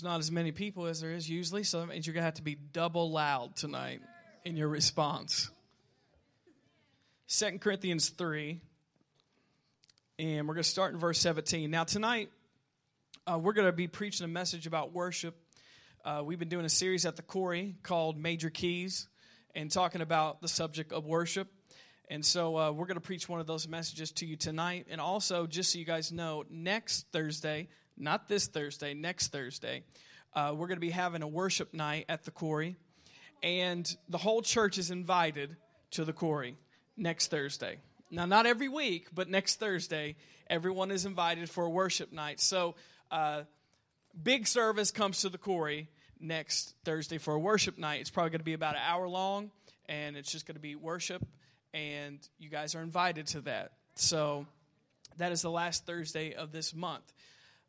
There's not as many people as there is usually, so that means you're going to have to be double loud tonight in your response. 2 Corinthians 3, and we're going to start in verse 17. Now, tonight, uh, we're going to be preaching a message about worship. Uh, we've been doing a series at the Corey called Major Keys and talking about the subject of worship. And so uh, we're going to preach one of those messages to you tonight. And also, just so you guys know, next Thursday, not this Thursday, next Thursday, uh, we're going to be having a worship night at the Corey. And the whole church is invited to the Corey next Thursday. Now, not every week, but next Thursday, everyone is invited for a worship night. So, uh, big service comes to the Corey next Thursday for a worship night. It's probably going to be about an hour long, and it's just going to be worship and you guys are invited to that. So that is the last Thursday of this month.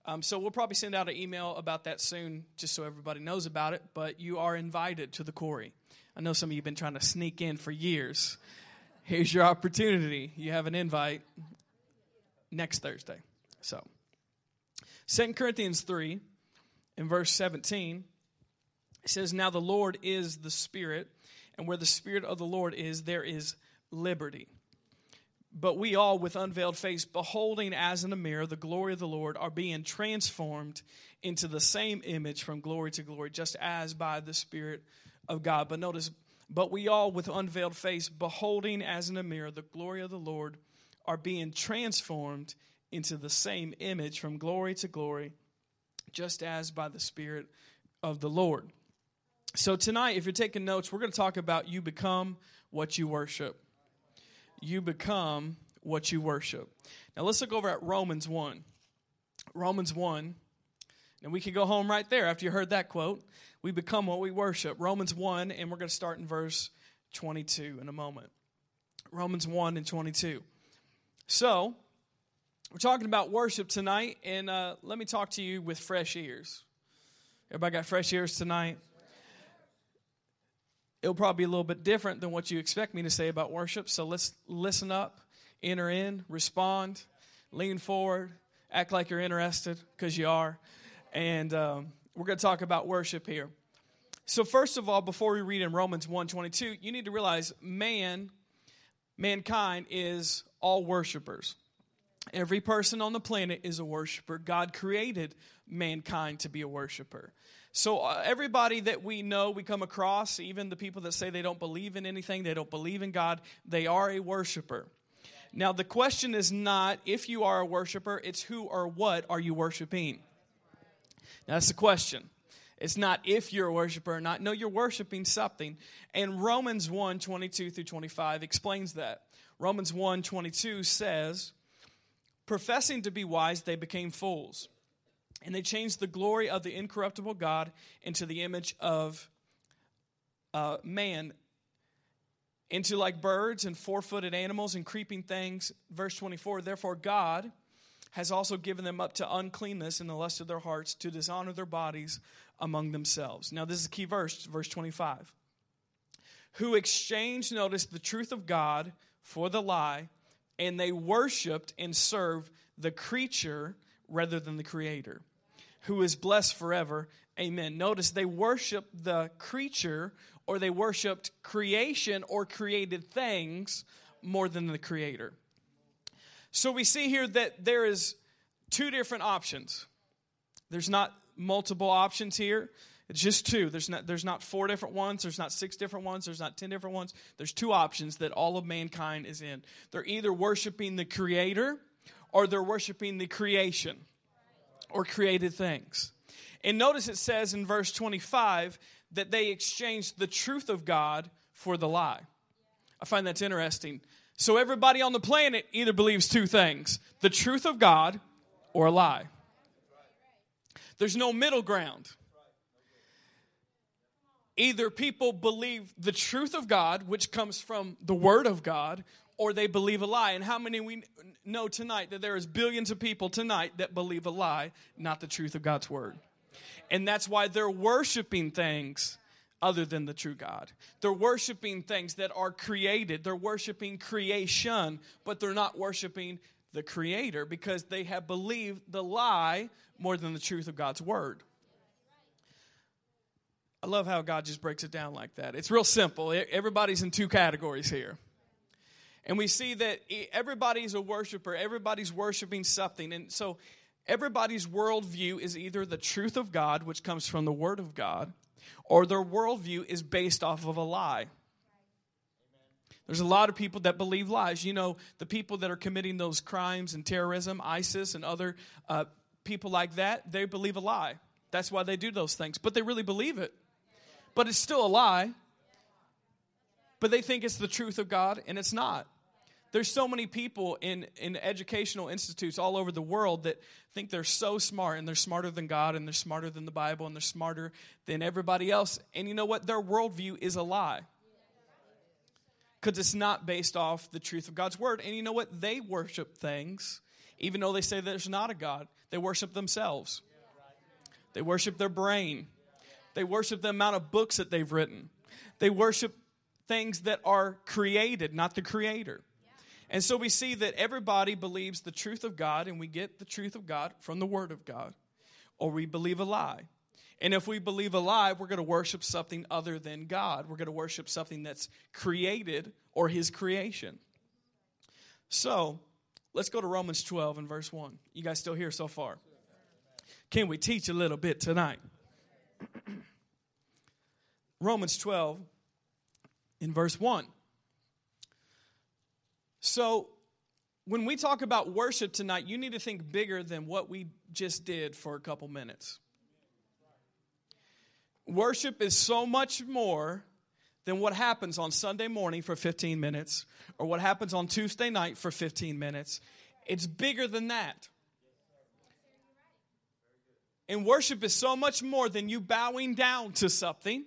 Um, so we'll probably send out an email about that soon, just so everybody knows about it. But you are invited to the Corey. I know some of you have been trying to sneak in for years. Here's your opportunity. You have an invite next Thursday. So, 2 Corinthians 3, in verse 17, it says, Now the Lord is the Spirit, and where the Spirit of the Lord is, there is liberty. But we all, with unveiled face, beholding as in a mirror the glory of the Lord, are being transformed into the same image from glory to glory, just as by the Spirit of God. But notice, but we all, with unveiled face, beholding as in a mirror the glory of the Lord, are being transformed into the same image from glory to glory, just as by the Spirit of the Lord. So, tonight, if you're taking notes, we're going to talk about you become what you worship you become what you worship. Now let's look over at Romans 1. Romans 1. And we can go home right there after you heard that quote. We become what we worship. Romans 1, and we're going to start in verse 22 in a moment. Romans 1 and 22. So, we're talking about worship tonight, and uh, let me talk to you with fresh ears. Everybody got fresh ears tonight? It'll probably be a little bit different than what you expect me to say about worship. So let's listen up, enter in, respond, lean forward, act like you're interested because you are. And um, we're going to talk about worship here. So first of all, before we read in Romans 1:22, you need to realize man, mankind is all worshipers. Every person on the planet is a worshiper. God created mankind to be a worshiper. So, uh, everybody that we know, we come across, even the people that say they don't believe in anything, they don't believe in God, they are a worshiper. Now, the question is not if you are a worshiper, it's who or what are you worshiping. Now, that's the question. It's not if you're a worshiper or not. No, you're worshiping something. And Romans 1 22 through 25 explains that. Romans 1 22 says, Professing to be wise, they became fools and they changed the glory of the incorruptible God into the image of uh, man, into like birds and four footed animals and creeping things. Verse 24 Therefore, God has also given them up to uncleanness in the lust of their hearts to dishonor their bodies among themselves. Now, this is a key verse, verse 25. Who exchanged, notice, the truth of God for the lie, and they worshiped and served the creature rather than the creator who is blessed forever. Amen. Notice they worship the creature or they worshiped creation or created things more than the creator. So we see here that there is two different options. There's not multiple options here. It's just two. There's not, there's not four different ones. There's not six different ones. There's not ten different ones. There's two options that all of mankind is in. They're either worshiping the creator or they're worshiping the creation or created things. And notice it says in verse 25 that they exchanged the truth of God for the lie. I find that's interesting. So everybody on the planet either believes two things the truth of God or a lie. There's no middle ground. Either people believe the truth of God, which comes from the Word of God, or they believe a lie. And how many we know tonight that there is billions of people tonight that believe a lie, not the truth of God's word. And that's why they're worshiping things other than the true God. They're worshiping things that are created. They're worshiping creation, but they're not worshiping the creator because they have believed the lie more than the truth of God's word. I love how God just breaks it down like that. It's real simple. Everybody's in two categories here. And we see that everybody's a worshiper, everybody's worshiping something. And so everybody's worldview is either the truth of God, which comes from the Word of God, or their worldview is based off of a lie. There's a lot of people that believe lies. You know, the people that are committing those crimes and terrorism, ISIS and other uh, people like that, they believe a lie. That's why they do those things. But they really believe it. But it's still a lie. But they think it's the truth of God, and it's not. There's so many people in, in educational institutes all over the world that think they're so smart and they're smarter than God and they're smarter than the Bible and they're smarter than everybody else. And you know what? Their worldview is a lie because it's not based off the truth of God's word. And you know what? They worship things, even though they say there's not a God, they worship themselves. They worship their brain. They worship the amount of books that they've written. They worship things that are created, not the creator. And so we see that everybody believes the truth of God, and we get the truth of God from the Word of God, or we believe a lie. And if we believe a lie, we're going to worship something other than God. We're going to worship something that's created or His creation. So let's go to Romans 12 and verse 1. You guys still here so far? Can we teach a little bit tonight? Romans 12 in verse 1. So, when we talk about worship tonight, you need to think bigger than what we just did for a couple minutes. Worship is so much more than what happens on Sunday morning for 15 minutes or what happens on Tuesday night for 15 minutes. It's bigger than that. And worship is so much more than you bowing down to something.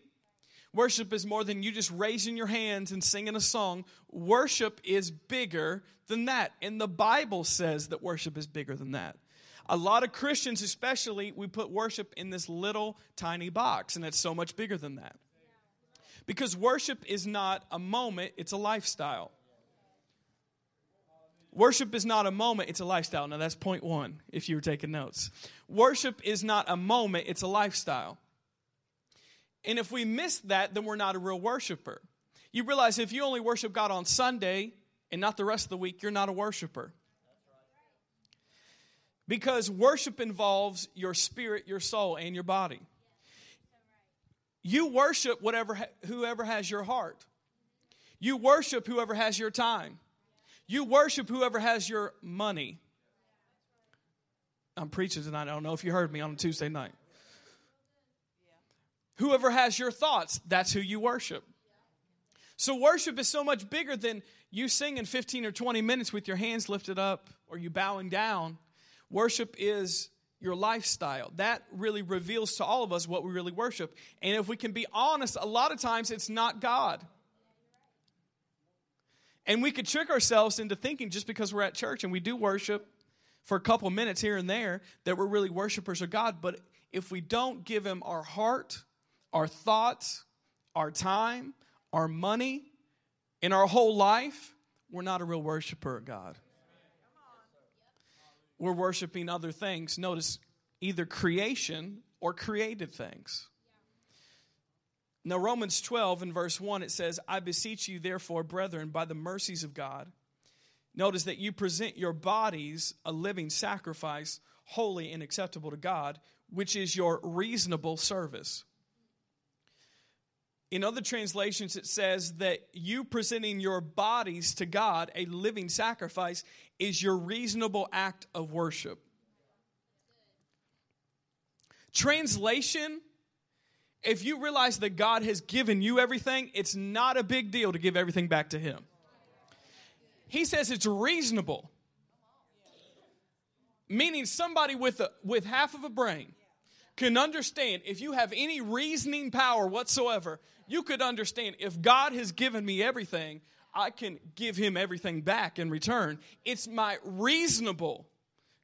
Worship is more than you just raising your hands and singing a song. Worship is bigger than that. And the Bible says that worship is bigger than that. A lot of Christians, especially, we put worship in this little tiny box, and it's so much bigger than that. Because worship is not a moment, it's a lifestyle. Worship is not a moment, it's a lifestyle. Now, that's point one, if you were taking notes. Worship is not a moment, it's a lifestyle. And if we miss that, then we're not a real worshiper. You realize if you only worship God on Sunday and not the rest of the week, you're not a worshiper. Because worship involves your spirit, your soul, and your body. You worship whatever whoever has your heart. You worship whoever has your time. You worship whoever has your money. I'm preaching tonight. I don't know if you heard me on a Tuesday night. Whoever has your thoughts, that's who you worship. So, worship is so much bigger than you singing 15 or 20 minutes with your hands lifted up or you bowing down. Worship is your lifestyle. That really reveals to all of us what we really worship. And if we can be honest, a lot of times it's not God. And we could trick ourselves into thinking just because we're at church and we do worship for a couple minutes here and there that we're really worshipers of God. But if we don't give Him our heart, our thoughts, our time, our money, in our whole life, we're not a real worshiper of God. We're worshiping other things. Notice either creation or created things. Now, Romans 12 and verse 1, it says, I beseech you, therefore, brethren, by the mercies of God. Notice that you present your bodies a living sacrifice, holy and acceptable to God, which is your reasonable service. In other translations, it says that you presenting your bodies to God, a living sacrifice, is your reasonable act of worship. Translation if you realize that God has given you everything, it's not a big deal to give everything back to Him. He says it's reasonable. Meaning somebody with, a, with half of a brain can understand if you have any reasoning power whatsoever, you could understand if God has given me everything, I can give him everything back in return. It's my reasonable,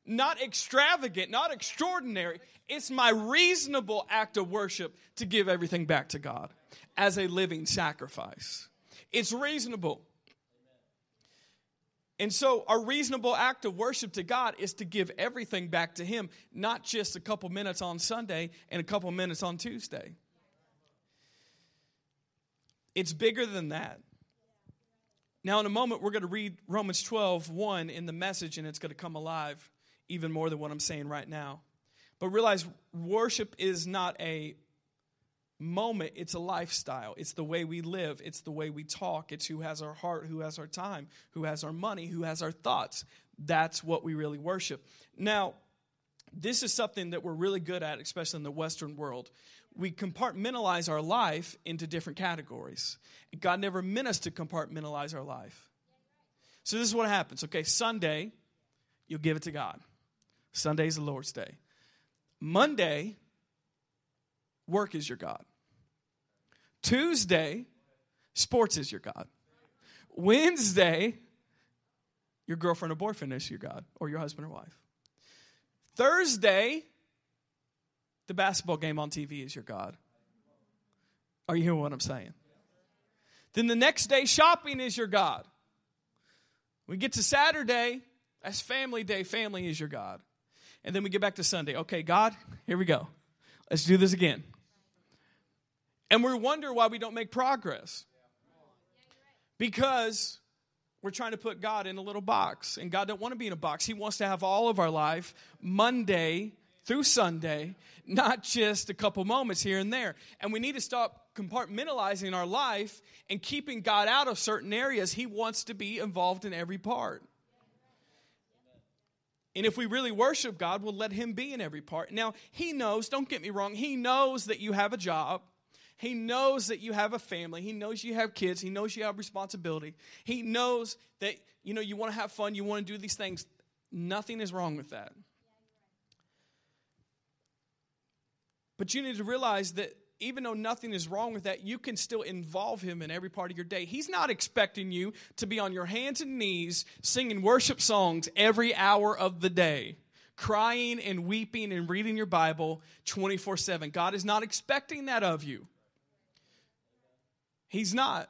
not extravagant, not extraordinary. It's my reasonable act of worship to give everything back to God as a living sacrifice. It's reasonable. And so, a reasonable act of worship to God is to give everything back to Him, not just a couple minutes on Sunday and a couple minutes on Tuesday. It's bigger than that. Now, in a moment, we're going to read Romans 12, 1 in the message, and it's going to come alive even more than what I'm saying right now. But realize worship is not a moment, it's a lifestyle. It's the way we live, it's the way we talk, it's who has our heart, who has our time, who has our money, who has our thoughts. That's what we really worship. Now, this is something that we're really good at, especially in the Western world. We compartmentalize our life into different categories. God never meant us to compartmentalize our life. So this is what happens. Okay, Sunday, you'll give it to God. Sunday's the Lord's day. Monday, work is your God. Tuesday, sports is your God. Wednesday, your girlfriend or boyfriend is your God, or your husband or wife. Thursday, the basketball game on TV is your God. Are you hearing what I'm saying? Then the next day, shopping is your God. We get to Saturday, that's family day. Family is your God. And then we get back to Sunday. Okay, God, here we go. Let's do this again. And we wonder why we don't make progress. Because we're trying to put God in a little box. And God don't want to be in a box. He wants to have all of our life, Monday through Sunday, not just a couple moments here and there. And we need to stop compartmentalizing our life and keeping God out of certain areas. He wants to be involved in every part. And if we really worship God, we'll let Him be in every part. Now, He knows, don't get me wrong, He knows that you have a job. He knows that you have a family. He knows you have kids. He knows you have responsibility. He knows that you know you want to have fun, you want to do these things. Nothing is wrong with that. But you need to realize that even though nothing is wrong with that, you can still involve him in every part of your day. He's not expecting you to be on your hands and knees singing worship songs every hour of the day, crying and weeping and reading your Bible 24 7. God is not expecting that of you. He's not.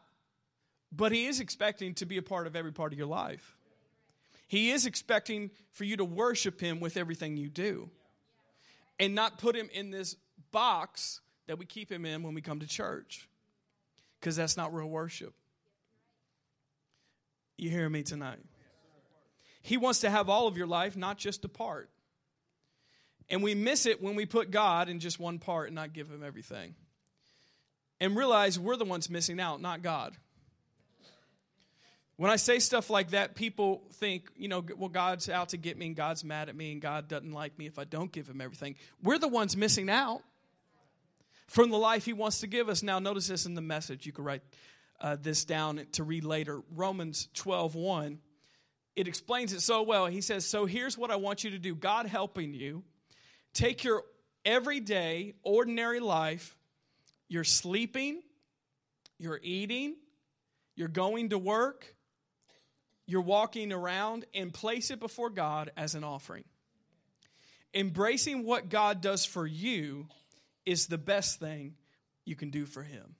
But He is expecting to be a part of every part of your life. He is expecting for you to worship Him with everything you do and not put Him in this box that we keep Him in when we come to church because that's not real worship. You hear me tonight? He wants to have all of your life, not just a part. And we miss it when we put God in just one part and not give Him everything and realize we're the ones missing out, not God. When I say stuff like that, people think, you know, well, God's out to get me and God's mad at me and God doesn't like me if I don't give him everything. We're the ones missing out from the life he wants to give us. Now, notice this in the message. You can write uh, this down to read later. Romans 12 1. It explains it so well. He says, So here's what I want you to do God helping you. Take your everyday, ordinary life you're sleeping, you're eating, you're going to work, you're walking around, and place it before God as an offering. Embracing what God does for you is the best thing you can do for Him.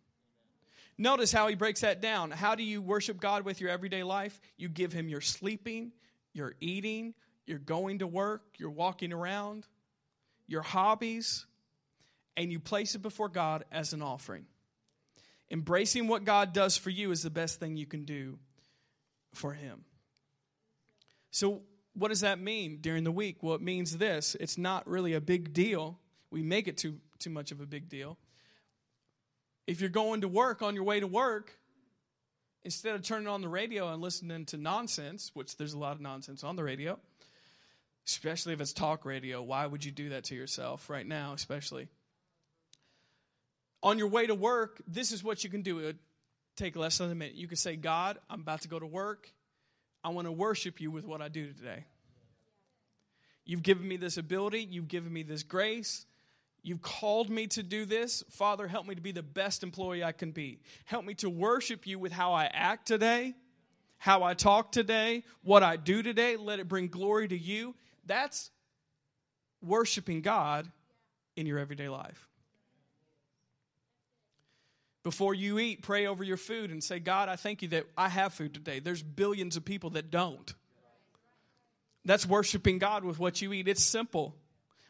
Notice how he breaks that down. How do you worship God with your everyday life? You give Him your sleeping, your eating, you're going to work, you're walking around, your hobbies, and you place it before God as an offering. Embracing what God does for you is the best thing you can do for Him. So, what does that mean during the week? Well, it means this it's not really a big deal. We make it too, too much of a big deal. If you're going to work on your way to work, instead of turning on the radio and listening to nonsense, which there's a lot of nonsense on the radio, especially if it's talk radio, why would you do that to yourself right now, especially? On your way to work, this is what you can do. It would take less than a minute. You can say, God, I'm about to go to work. I want to worship you with what I do today. You've given me this ability, you've given me this grace. You've called me to do this. Father, help me to be the best employee I can be. Help me to worship you with how I act today, how I talk today, what I do today. Let it bring glory to you. That's worshiping God in your everyday life. Before you eat, pray over your food and say, God, I thank you that I have food today. There's billions of people that don't. That's worshiping God with what you eat. It's simple.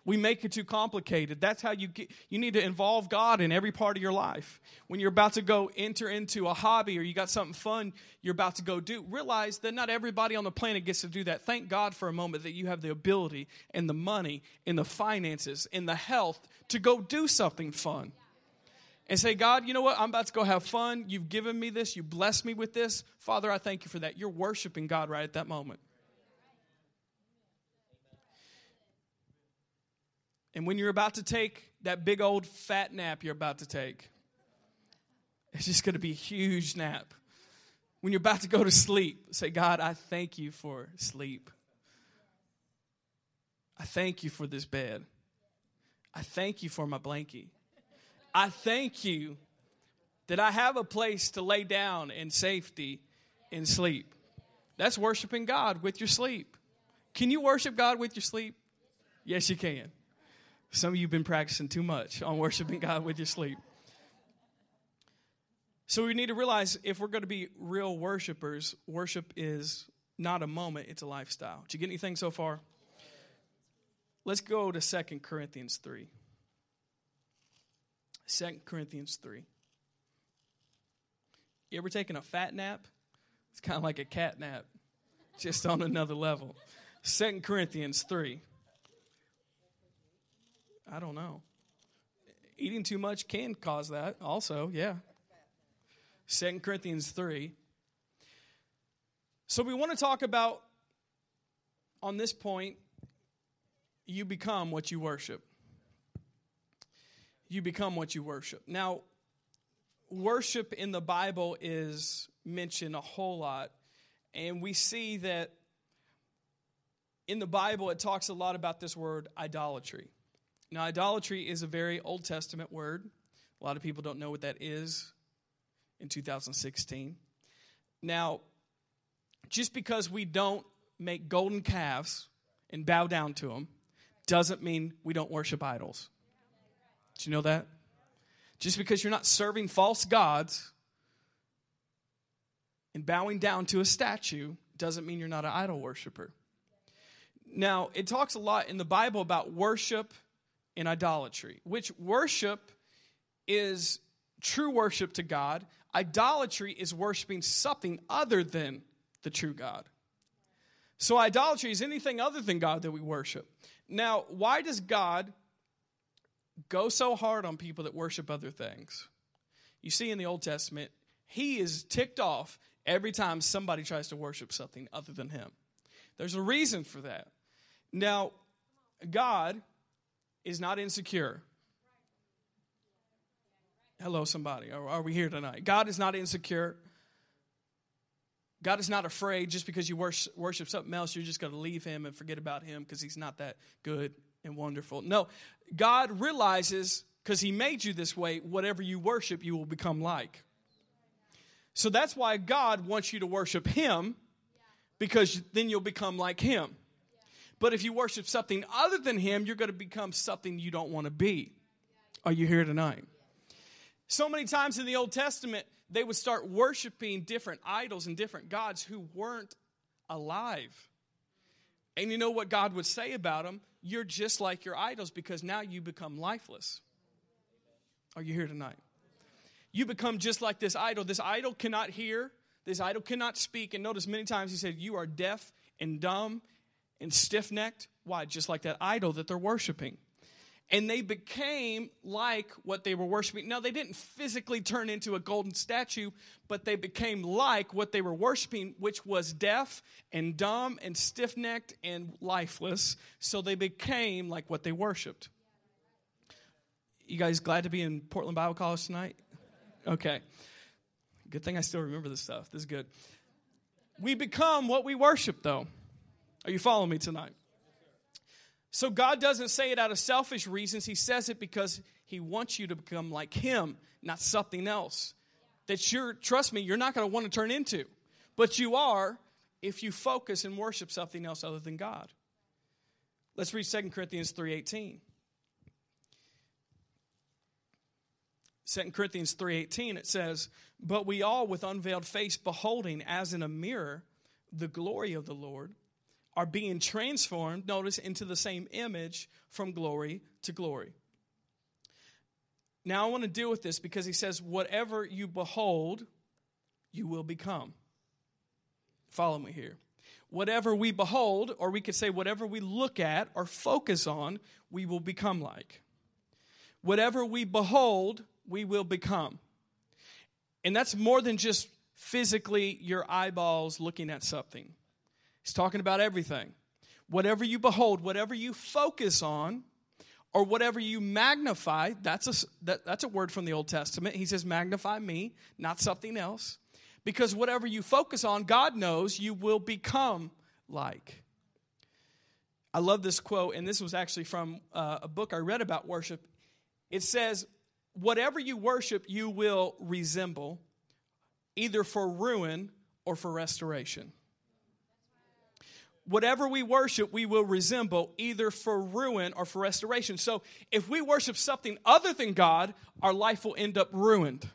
We make it too complicated. That's how you get, you need to involve God in every part of your life. When you're about to go enter into a hobby or you got something fun you're about to go do, realize that not everybody on the planet gets to do that. Thank God for a moment that you have the ability and the money and the finances and the health to go do something fun. And say, God, you know what? I'm about to go have fun. You've given me this. You blessed me with this. Father, I thank you for that. You're worshiping God right at that moment. And when you're about to take that big old fat nap you're about to take, it's just going to be a huge nap. When you're about to go to sleep, say, God, I thank you for sleep. I thank you for this bed. I thank you for my blankie. I thank you that I have a place to lay down in safety and sleep. That's worshiping God with your sleep. Can you worship God with your sleep? Yes, you can. Some of you have been practicing too much on worshiping God with your sleep. So we need to realize if we're going to be real worshipers, worship is not a moment, it's a lifestyle. Did you get anything so far? Let's go to Second Corinthians 3. 2 Corinthians 3. You ever taken a fat nap? It's kind of like a cat nap, just on another level. 2 Corinthians 3. I don't know. Eating too much can cause that also, yeah. Second Corinthians 3. So we want to talk about, on this point, you become what you worship. You become what you worship. Now, worship in the Bible is mentioned a whole lot, and we see that in the Bible it talks a lot about this word idolatry. Now, idolatry is a very Old Testament word. A lot of people don't know what that is in 2016. Now, just because we don't make golden calves and bow down to them doesn't mean we don't worship idols. You know that? Just because you're not serving false gods and bowing down to a statue doesn't mean you're not an idol worshiper. Now, it talks a lot in the Bible about worship and idolatry, which worship is true worship to God. Idolatry is worshiping something other than the true God. So, idolatry is anything other than God that we worship. Now, why does God go so hard on people that worship other things? You see in the Old Testament, He is ticked off every time somebody tries to worship something other than Him. There's a reason for that. Now, God is not insecure. Hello, somebody. Are, we here tonight? God is not insecure. God is not afraid just because you worship, something else, you're just going to leave him and forget about him because he's not that good and wonderful. No, God realizes because he made you this way, whatever you worship, you will become like. So that's why God wants you to worship him because then you'll become like him. But if you worship something other than Him, you're going to become something you don't want to be. Are you here tonight? So many times in the Old Testament, they would start worshiping different idols and different gods who weren't alive. And you know what God would say about them? You're just like your idols because now you become lifeless. Are you here tonight? You become just like this idol. This idol cannot hear, this idol cannot speak. And notice many times he said, You are deaf and dumb and stiff necked. Why? Just like that idol that they're worshiping. And they became like what they were worshiping. Now, they didn't physically turn into a golden statue, but they became like what they were worshiping, which was deaf and dumb and stiff necked and lifeless. So they became like what they worshiped. You guys glad to be in Portland Bible College tonight? Okay. Good thing I still remember this stuff. This is good. We become what we worship, though. Are you following me tonight? So God doesn't say it out of selfish reasons. He says it because he wants you to become like him, not something else. That you're, trust me, you're not going to want to turn into. But you are if you focus and worship something else other than God. Let's read 2 Corinthians 3:18. 2 Corinthians 3:18 it says, "But we all with unveiled face beholding as in a mirror the glory of the Lord are being transformed, notice, into the same image from glory to glory. Now, I want to deal with this because he says, Whatever you behold, you will become. Follow me here. Whatever we behold, or we could say, whatever we look at or focus on, we will become like. Whatever we behold, we will become. And that's more than just physically your eyeballs looking at something. He's talking about everything. Whatever you behold, whatever you focus on, or whatever you magnify, that's a, that, that's a word from the Old Testament. He says, magnify me, not something else. Because whatever you focus on, God knows you will become like. I love this quote, and this was actually from uh, a book I read about worship. It says, Whatever you worship, you will resemble, either for ruin or for restoration whatever we worship, we will resemble either for ruin or for restoration. So if we worship something other than God, our life will end up ruined.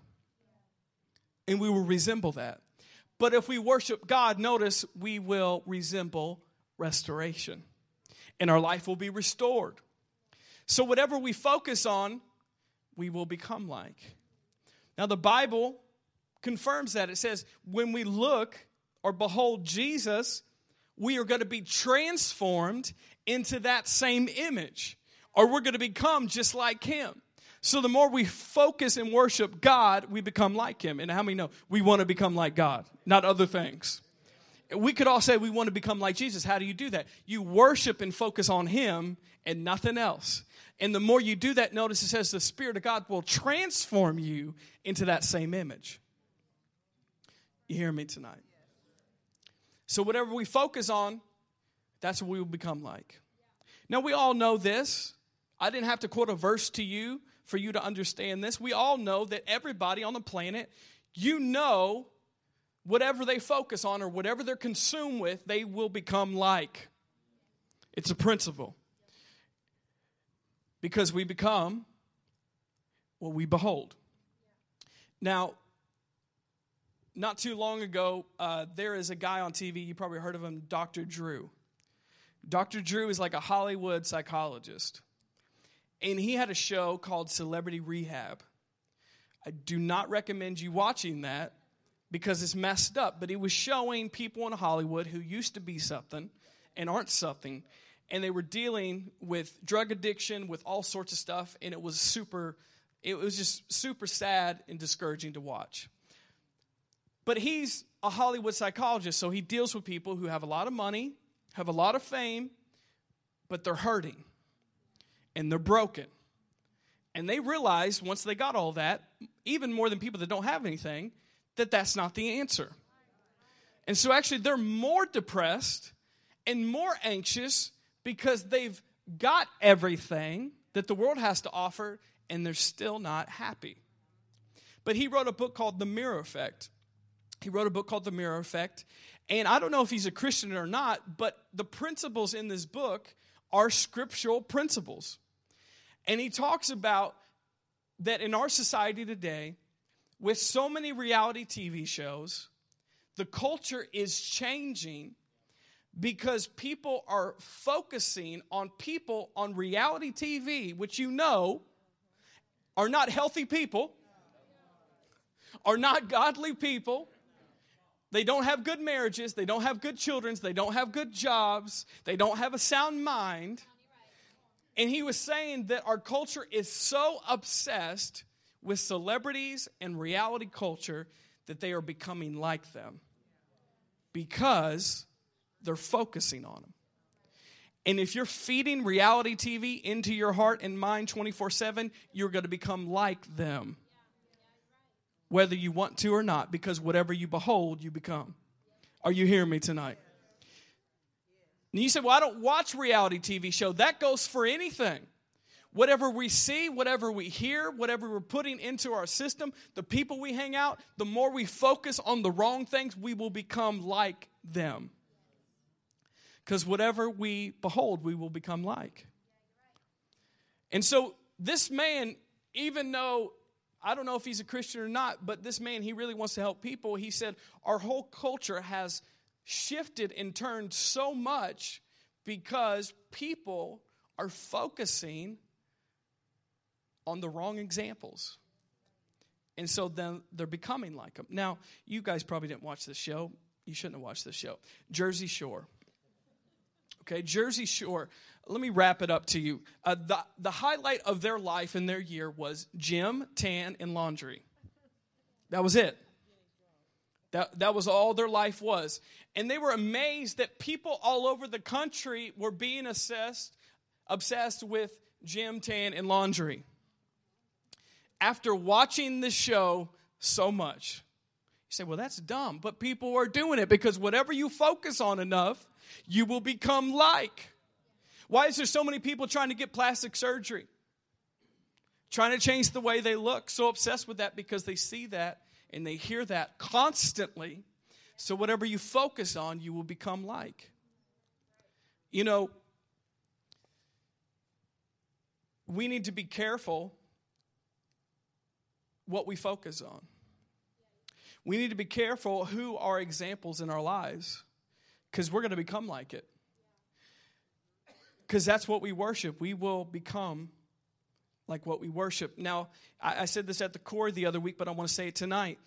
And we will resemble that. But if we worship God, notice we will resemble restoration. And our life will be restored. So whatever we focus on, we will become like. Now, the Bible confirms that. It says, when we look or behold Jesus, we are going to be transformed into that same image, or we're going to become just like Him. So the more we focus and worship God, we become like Him. And how many know we want to become like God, not other things? We could all say we want to become like Jesus. How do you do that? You worship and focus on Him and nothing else. And the more you do that, notice it says the Spirit of God will transform you into that same image. You hear me tonight? So, whatever we focus on, that's what we will become like. Now, we all know this. I didn't have to quote a verse to you for you to understand this. We all know that everybody on the planet, you know, whatever they focus on or whatever they're consumed with, they will become like. It's a principle. Because we become what we behold. Now, not too long ago, uh, there is a guy on TV, you probably heard of him, Dr. Drew. Dr. Drew is like a Hollywood psychologist. And he had a show called Celebrity Rehab. I do not recommend you watching that because it's messed up, but he was showing people in Hollywood who used to be something and aren't something, and they were dealing with drug addiction, with all sorts of stuff, and it was super, it was just super sad and discouraging to watch. But he's a Hollywood psychologist, so he deals with people who have a lot of money, have a lot of fame, but they're hurting and they're broken. And they realize once they got all that, even more than people that don't have anything, that that's not the answer. And so actually, they're more depressed and more anxious because they've got everything that the world has to offer and they're still not happy. But he wrote a book called The Mirror Effect. He wrote a book called The Mirror Effect. And I don't know if he's a Christian or not, but the principles in this book are scriptural principles. And he talks about that in our society today, with so many reality TV shows, the culture is changing because people are focusing on people on reality TV, which you know are not healthy people, are not godly people, they don't have good marriages. They don't have good children. They don't have good jobs. They don't have a sound mind. And he was saying that our culture is so obsessed with celebrities and reality culture that they are becoming like them because they're focusing on them. And if you're feeding reality TV into your heart and mind 24 7, you're going to become like them whether you want to or not, because whatever you behold, you become. Are you hearing me tonight? And you said, Well, I don't watch reality TV show. That goes for anything. Whatever we see, whatever we hear, whatever we're putting into our system, the people we hang out, the more we focus on the wrong things, we will become like them. Because whatever we behold, we will become like. And so this man, even though I don't know if he's a Christian or not, but this man, he really wants to help people. He said, Our whole culture has shifted and turned so much because people are focusing on the wrong examples. And so then they're becoming like them. Now, you guys probably didn't watch this show. You shouldn't have watched this show. Jersey Shore. Okay, Jersey Shore. Let me wrap it up to you. Uh, the, the highlight of their life in their year was gym, tan, and laundry. That was it. That, that was all their life was. And they were amazed that people all over the country were being assessed, obsessed with gym, tan, and laundry. After watching the show so much, you say, well, that's dumb. But people are doing it because whatever you focus on enough, you will become like. Why is there so many people trying to get plastic surgery? Trying to change the way they look. So obsessed with that because they see that and they hear that constantly. So, whatever you focus on, you will become like. You know, we need to be careful what we focus on. We need to be careful who are examples in our lives because we're going to become like it. Because that's what we worship. We will become like what we worship. Now, I, I said this at the core the other week, but I want to say it tonight.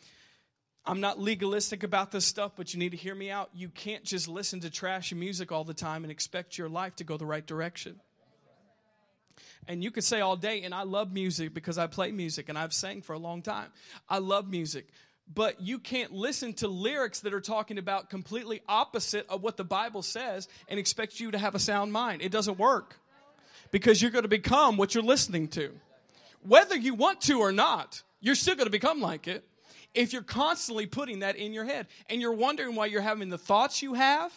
I'm not legalistic about this stuff, but you need to hear me out. You can't just listen to trashy music all the time and expect your life to go the right direction. And you could say all day, and I love music because I play music and I've sang for a long time. I love music. But you can't listen to lyrics that are talking about completely opposite of what the Bible says and expect you to have a sound mind. It doesn't work because you're going to become what you're listening to. Whether you want to or not, you're still going to become like it if you're constantly putting that in your head and you're wondering why you're having the thoughts you have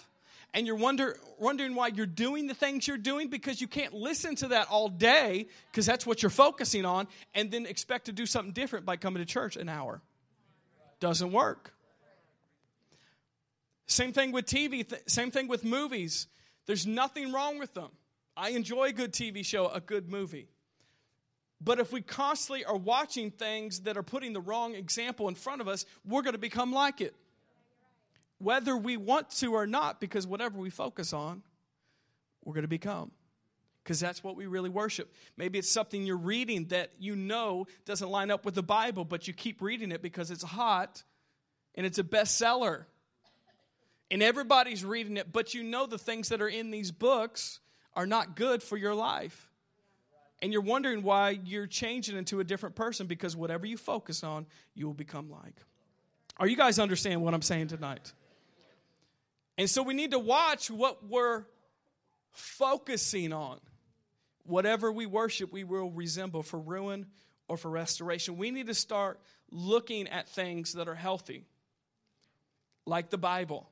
and you're wonder, wondering why you're doing the things you're doing because you can't listen to that all day because that's what you're focusing on and then expect to do something different by coming to church an hour. Doesn't work. Same thing with TV, th- same thing with movies. There's nothing wrong with them. I enjoy a good TV show, a good movie. But if we constantly are watching things that are putting the wrong example in front of us, we're going to become like it. Whether we want to or not, because whatever we focus on, we're going to become. Because that's what we really worship. Maybe it's something you're reading that you know doesn't line up with the Bible, but you keep reading it because it's hot and it's a bestseller. And everybody's reading it, but you know the things that are in these books are not good for your life. And you're wondering why you're changing into a different person because whatever you focus on, you will become like. Are you guys understand what I'm saying tonight? And so we need to watch what we're focusing on. Whatever we worship, we will resemble for ruin or for restoration. We need to start looking at things that are healthy, like the Bible,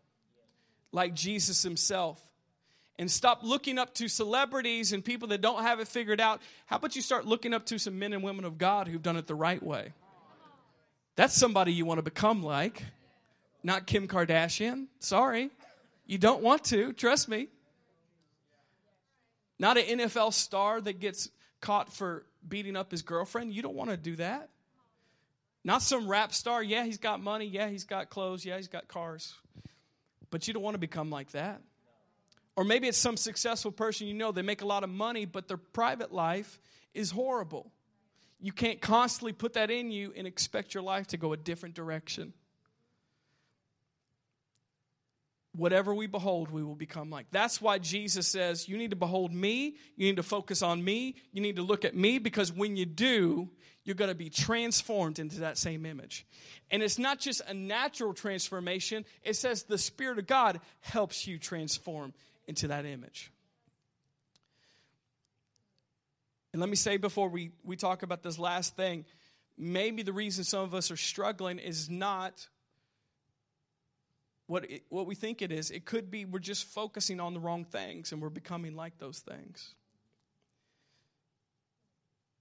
like Jesus himself and stop looking up to celebrities and people that don't have it figured out. How about you start looking up to some men and women of God who've done it the right way? That's somebody you want to become like, not Kim Kardashian. Sorry. You don't want to, trust me. Not an NFL star that gets caught for beating up his girlfriend. You don't want to do that. Not some rap star. Yeah, he's got money. Yeah, he's got clothes. Yeah, he's got cars. But you don't want to become like that. Or maybe it's some successful person you know, they make a lot of money, but their private life is horrible. You can't constantly put that in you and expect your life to go a different direction. Whatever we behold, we will become like. That's why Jesus says, You need to behold me. You need to focus on me. You need to look at me because when you do, you're going to be transformed into that same image. And it's not just a natural transformation, it says the Spirit of God helps you transform into that image. And let me say before we, we talk about this last thing, maybe the reason some of us are struggling is not what, it, what we think it is. It could be we're just focusing on the wrong things and we're becoming like those things.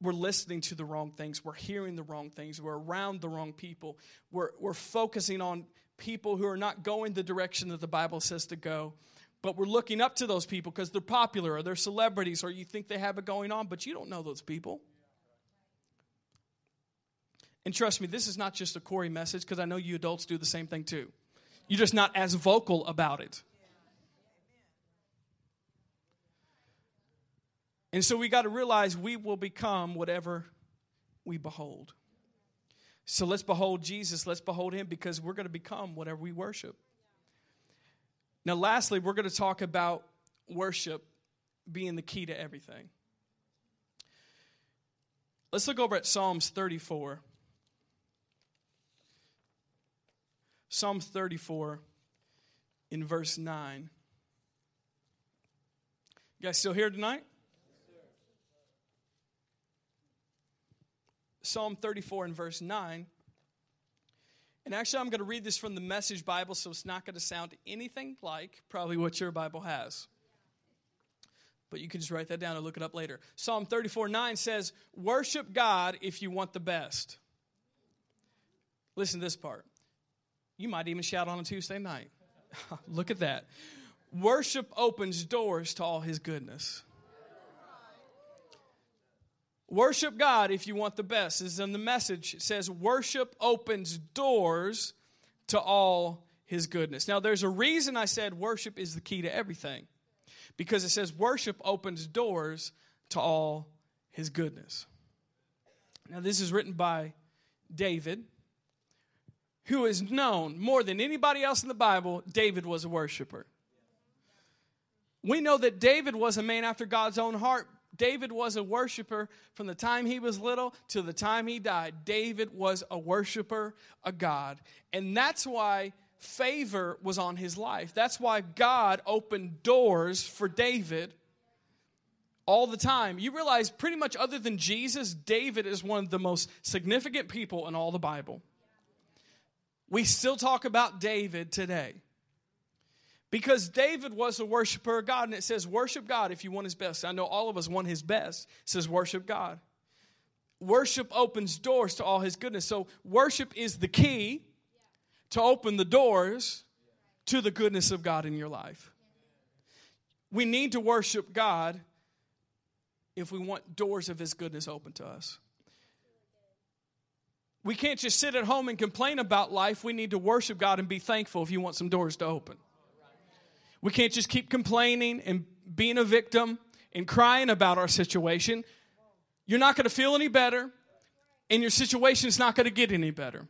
We're listening to the wrong things. We're hearing the wrong things. We're around the wrong people. We're, we're focusing on people who are not going the direction that the Bible says to go but we're looking up to those people because they're popular or they're celebrities or you think they have it going on, but you don't know those people. And trust me, this is not just a Corey message because I know you adults do the same thing too. You're just not as vocal about it. And so we got to realize we will become whatever we behold. So let's behold Jesus. Let's behold him because we're going to become whatever we worship. Now, lastly, we're going to talk about worship being the key to everything. Let's look over at Psalms 34. Psalms 34 in verse 9. You guys still here tonight? Psalm 34 and verse 9. And actually, I'm going to read this from the Message Bible, so it's not going to sound anything like probably what your Bible has. But you can just write that down and look it up later. Psalm 34 9 says, Worship God if you want the best. Listen to this part. You might even shout on a Tuesday night. look at that. Worship opens doors to all his goodness. Worship God if you want the best. Is in the message. It says, Worship opens doors to all his goodness. Now, there's a reason I said worship is the key to everything. Because it says worship opens doors to all his goodness. Now, this is written by David, who is known more than anybody else in the Bible. David was a worshiper. We know that David was a man after God's own heart David was a worshiper from the time he was little to the time he died. David was a worshiper of God. And that's why favor was on his life. That's why God opened doors for David all the time. You realize, pretty much other than Jesus, David is one of the most significant people in all the Bible. We still talk about David today. Because David was a worshiper of God, and it says, worship God if you want his best. I know all of us want his best. It says, worship God. Worship opens doors to all his goodness. So, worship is the key to open the doors to the goodness of God in your life. We need to worship God if we want doors of his goodness open to us. We can't just sit at home and complain about life. We need to worship God and be thankful if you want some doors to open. We can't just keep complaining and being a victim and crying about our situation. You're not going to feel any better, and your situation is not going to get any better.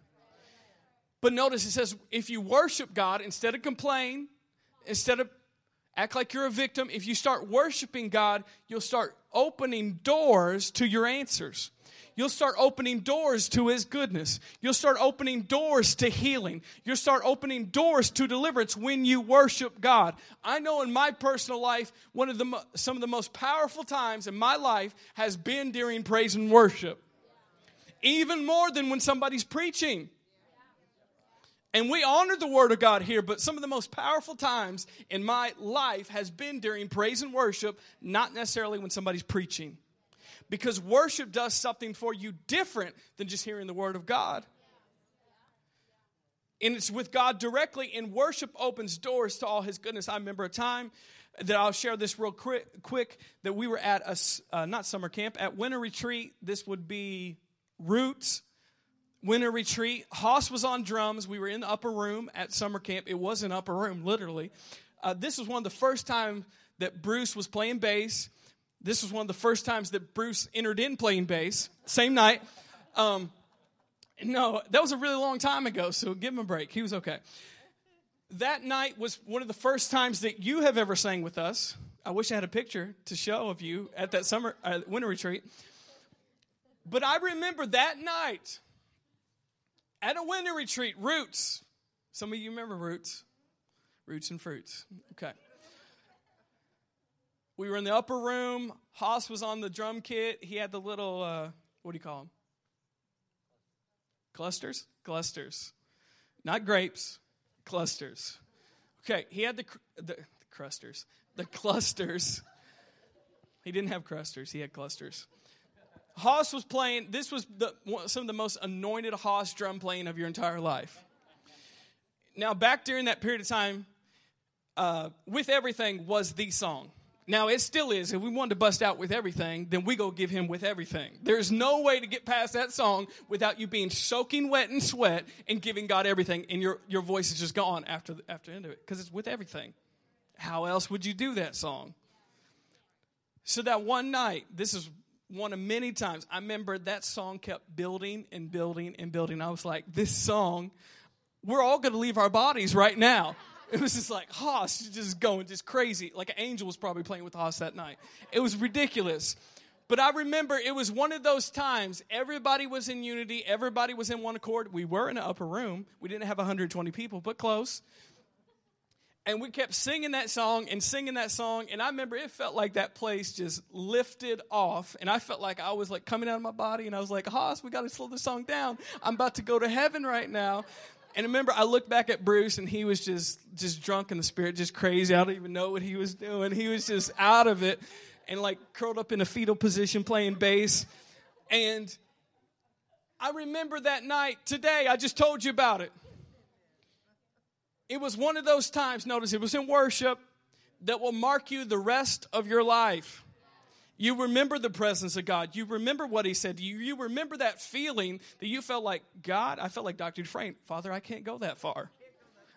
But notice it says if you worship God instead of complain, instead of act like you're a victim, if you start worshiping God, you'll start opening doors to your answers. You'll start opening doors to His goodness. You'll start opening doors to healing. You'll start opening doors to deliverance when you worship God. I know in my personal life, one of the some of the most powerful times in my life has been during praise and worship. Even more than when somebody's preaching. And we honor the word of God here, but some of the most powerful times in my life has been during praise and worship, not necessarily when somebody's preaching because worship does something for you different than just hearing the word of God. And it's with God directly, and worship opens doors to all his goodness. I remember a time that I'll share this real quick, quick that we were at a, uh, not summer camp, at winter retreat. This would be Roots winter retreat. Haas was on drums. We were in the upper room at summer camp. It was an upper room, literally. Uh, this was one of the first times that Bruce was playing bass. This was one of the first times that Bruce entered in playing bass, same night. Um, no, that was a really long time ago, so give him a break. He was okay. That night was one of the first times that you have ever sang with us. I wish I had a picture to show of you at that summer uh, winter retreat. But I remember that night at a winter retreat, Roots. Some of you remember Roots. Roots and Fruits. Okay. We were in the upper room. Haas was on the drum kit. He had the little, uh, what do you call them? Clusters? Clusters. Not grapes, clusters. Okay, he had the, the, the crusters, the clusters. He didn't have crusters, he had clusters. Haas was playing, this was the, some of the most anointed Haas drum playing of your entire life. Now, back during that period of time, uh, With Everything was the song Now, it still is. If we wanted to bust out with everything, then we go give him with everything. There's no way to get past that song without you being soaking wet in sweat and giving God everything, and your, your voice is just gone after the, after the end of it because it's with everything. How else would you do that song? So that one night, this is one of many times, I remember that song kept building and building and building. I was like, this song, we're all going to leave our bodies right now. It was just like Hoss just going just crazy. Like an angel was probably playing with Hoss that night. It was ridiculous. But I remember it was one of those times everybody was in unity, everybody was in one accord. We were in an upper room. We didn't have 120 people, but close. And we kept singing that song and singing that song. And I remember it felt like that place just lifted off. And I felt like I was like coming out of my body. And I was like, Hoss, we got to slow the song down. I'm about to go to heaven right now. And remember, I looked back at Bruce, and he was just just drunk in the spirit, just crazy. I don't even know what he was doing. He was just out of it, and like curled up in a fetal position playing bass. And I remember that night today. I just told you about it. It was one of those times. Notice it was in worship that will mark you the rest of your life. You remember the presence of God. You remember what He said to you. You remember that feeling that you felt like, God, I felt like Dr. Dufresne, Father, I can't go that far.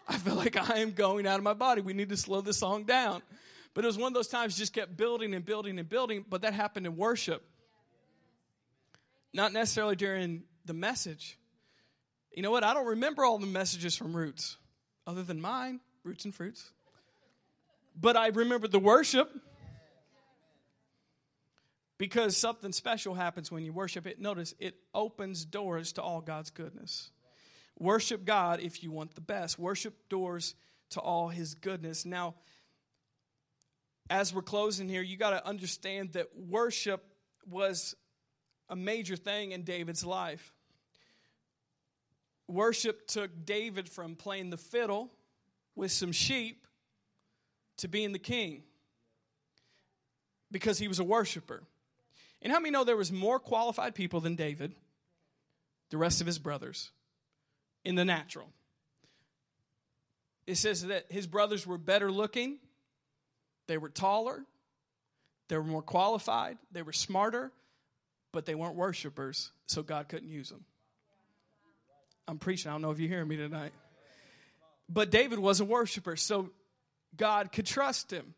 I feel like I am going out of my body. We need to slow this song down. But it was one of those times just kept building and building and building, but that happened in worship. Not necessarily during the message. You know what? I don't remember all the messages from Roots, other than mine, Roots and Fruits. But I remember the worship because something special happens when you worship it. Notice it opens doors to all God's goodness. Worship God if you want the best. Worship doors to all His goodness. Now, as we're closing here, you got to understand that worship was a major thing in David's life. Worship took David from playing the fiddle with some sheep to being the king because he was a worshiper. And how many know there was more qualified people than David, the rest of his brothers, in the natural? It says that his brothers were better looking, they were taller, they were more qualified, they were smarter, but they weren't worshipers, so God couldn't use them. I'm preaching, I don't know if you're hearing me tonight. But David was a worshiper, so God could trust him.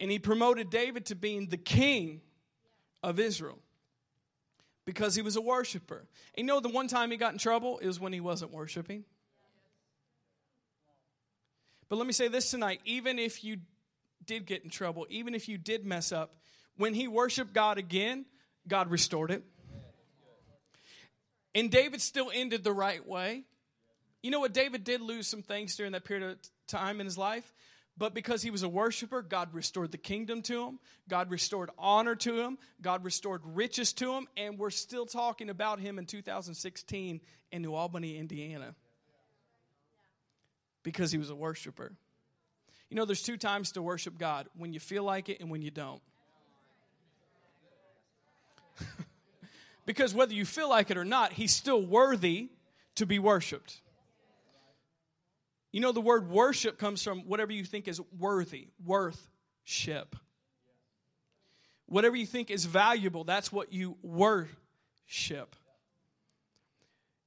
And he promoted David to being the king of Israel because he was a worshiper. And you know, the one time he got in trouble is when he wasn't worshiping. But let me say this tonight even if you did get in trouble, even if you did mess up, when he worshiped God again, God restored it. And David still ended the right way. You know what? David did lose some things during that period of time in his life, but because he was a worshiper, God restored the kingdom to him. God restored honor to him. God restored riches to him. And we're still talking about him in 2016 in New Albany, Indiana. Because he was a worshiper. You know, there's two times to worship God when you feel like it and when you don't. because whether you feel like it or not, he's still worthy to be worshiped. You know, the word worship comes from whatever you think is worthy, worth, ship. Whatever you think is valuable, that's what you worship.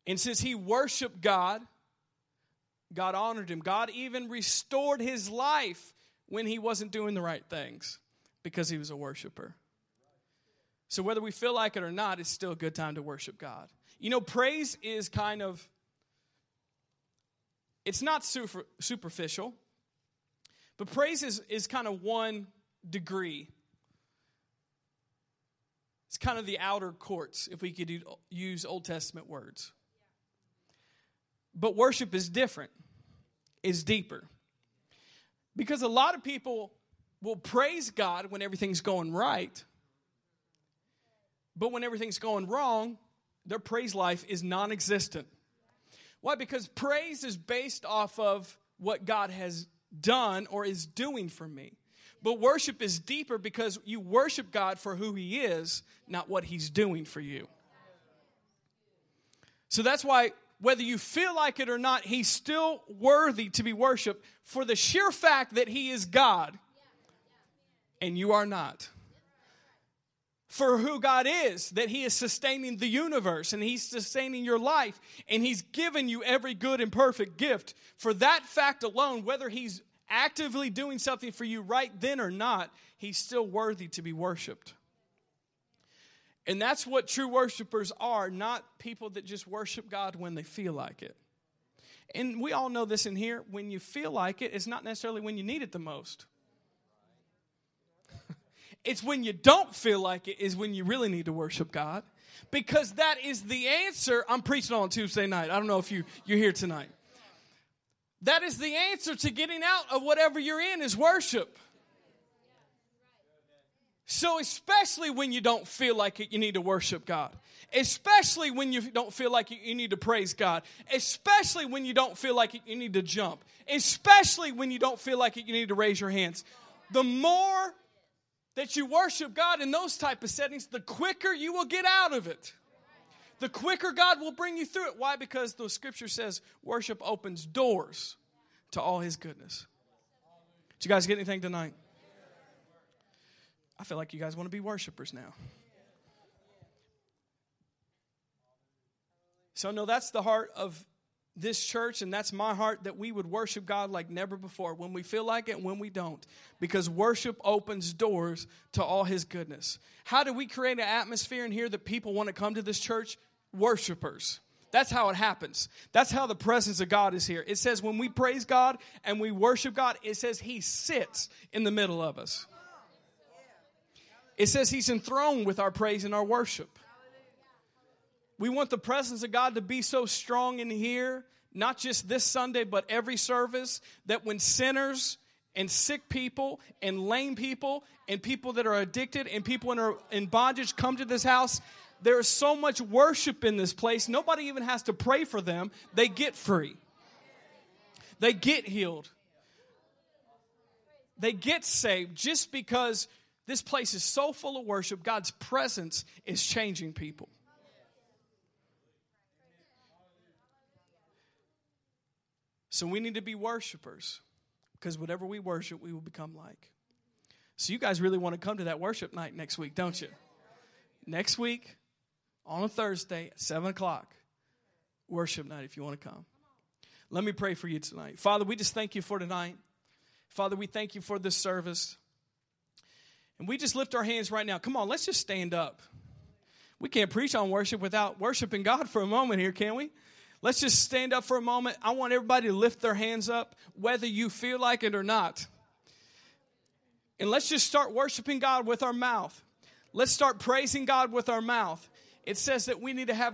And since he worshiped God, God honored him. God even restored his life when he wasn't doing the right things because he was a worshiper. So, whether we feel like it or not, it's still a good time to worship God. You know, praise is kind of it's not super, superficial, but praise is, is kind of one degree. It's kind of the outer courts, if we could use Old Testament words. But worship is different, it's deeper. Because a lot of people will praise God when everything's going right, but when everything's going wrong, their praise life is non existent. Why? Because praise is based off of what God has done or is doing for me. But worship is deeper because you worship God for who He is, not what He's doing for you. So that's why, whether you feel like it or not, He's still worthy to be worshiped for the sheer fact that He is God. and you are not. For who God is, that He is sustaining the universe and He's sustaining your life and He's given you every good and perfect gift. For that fact alone, whether He's actively doing something for you right then or not, He's still worthy to be worshiped. And that's what true worshipers are, not people that just worship God when they feel like it. And we all know this in here. When you feel like it, it's not necessarily when you need it the most. It's when you don't feel like it, is when you really need to worship God. Because that is the answer. I'm preaching on Tuesday night. I don't know if you, you're here tonight. That is the answer to getting out of whatever you're in is worship. So, especially when you don't feel like it, you need to worship God. Especially when you don't feel like you need to praise God. Especially when you don't feel like you need to jump. Especially when you don't feel like you need to raise your hands. The more that you worship God in those type of settings, the quicker you will get out of it. The quicker God will bring you through it. Why? Because the scripture says worship opens doors to all his goodness. Did you guys get anything tonight? I feel like you guys want to be worshipers now. So, no, that's the heart of this church, and that's my heart that we would worship God like never before when we feel like it when we don't. Because worship opens doors to all His goodness. How do we create an atmosphere in here that people want to come to this church? Worshipers. That's how it happens. That's how the presence of God is here. It says when we praise God and we worship God, it says He sits in the middle of us. It says He's enthroned with our praise and our worship. We want the presence of God to be so strong in here, not just this Sunday, but every service, that when sinners and sick people and lame people and people that are addicted and people in, in bondage come to this house, there is so much worship in this place. Nobody even has to pray for them. They get free, they get healed, they get saved just because this place is so full of worship. God's presence is changing people. So we need to be worshipers because whatever we worship, we will become like. So you guys really want to come to that worship night next week, don't you? Next week on a Thursday at 7 o'clock, worship night if you want to come. Let me pray for you tonight. Father, we just thank you for tonight. Father, we thank you for this service. And we just lift our hands right now. Come on, let's just stand up. We can't preach on worship without worshiping God for a moment here, can we? Let's just stand up for a moment. I want everybody to lift their hands up, whether you feel like it or not. And let's just start worshiping God with our mouth. Let's start praising God with our mouth. It says that we need to have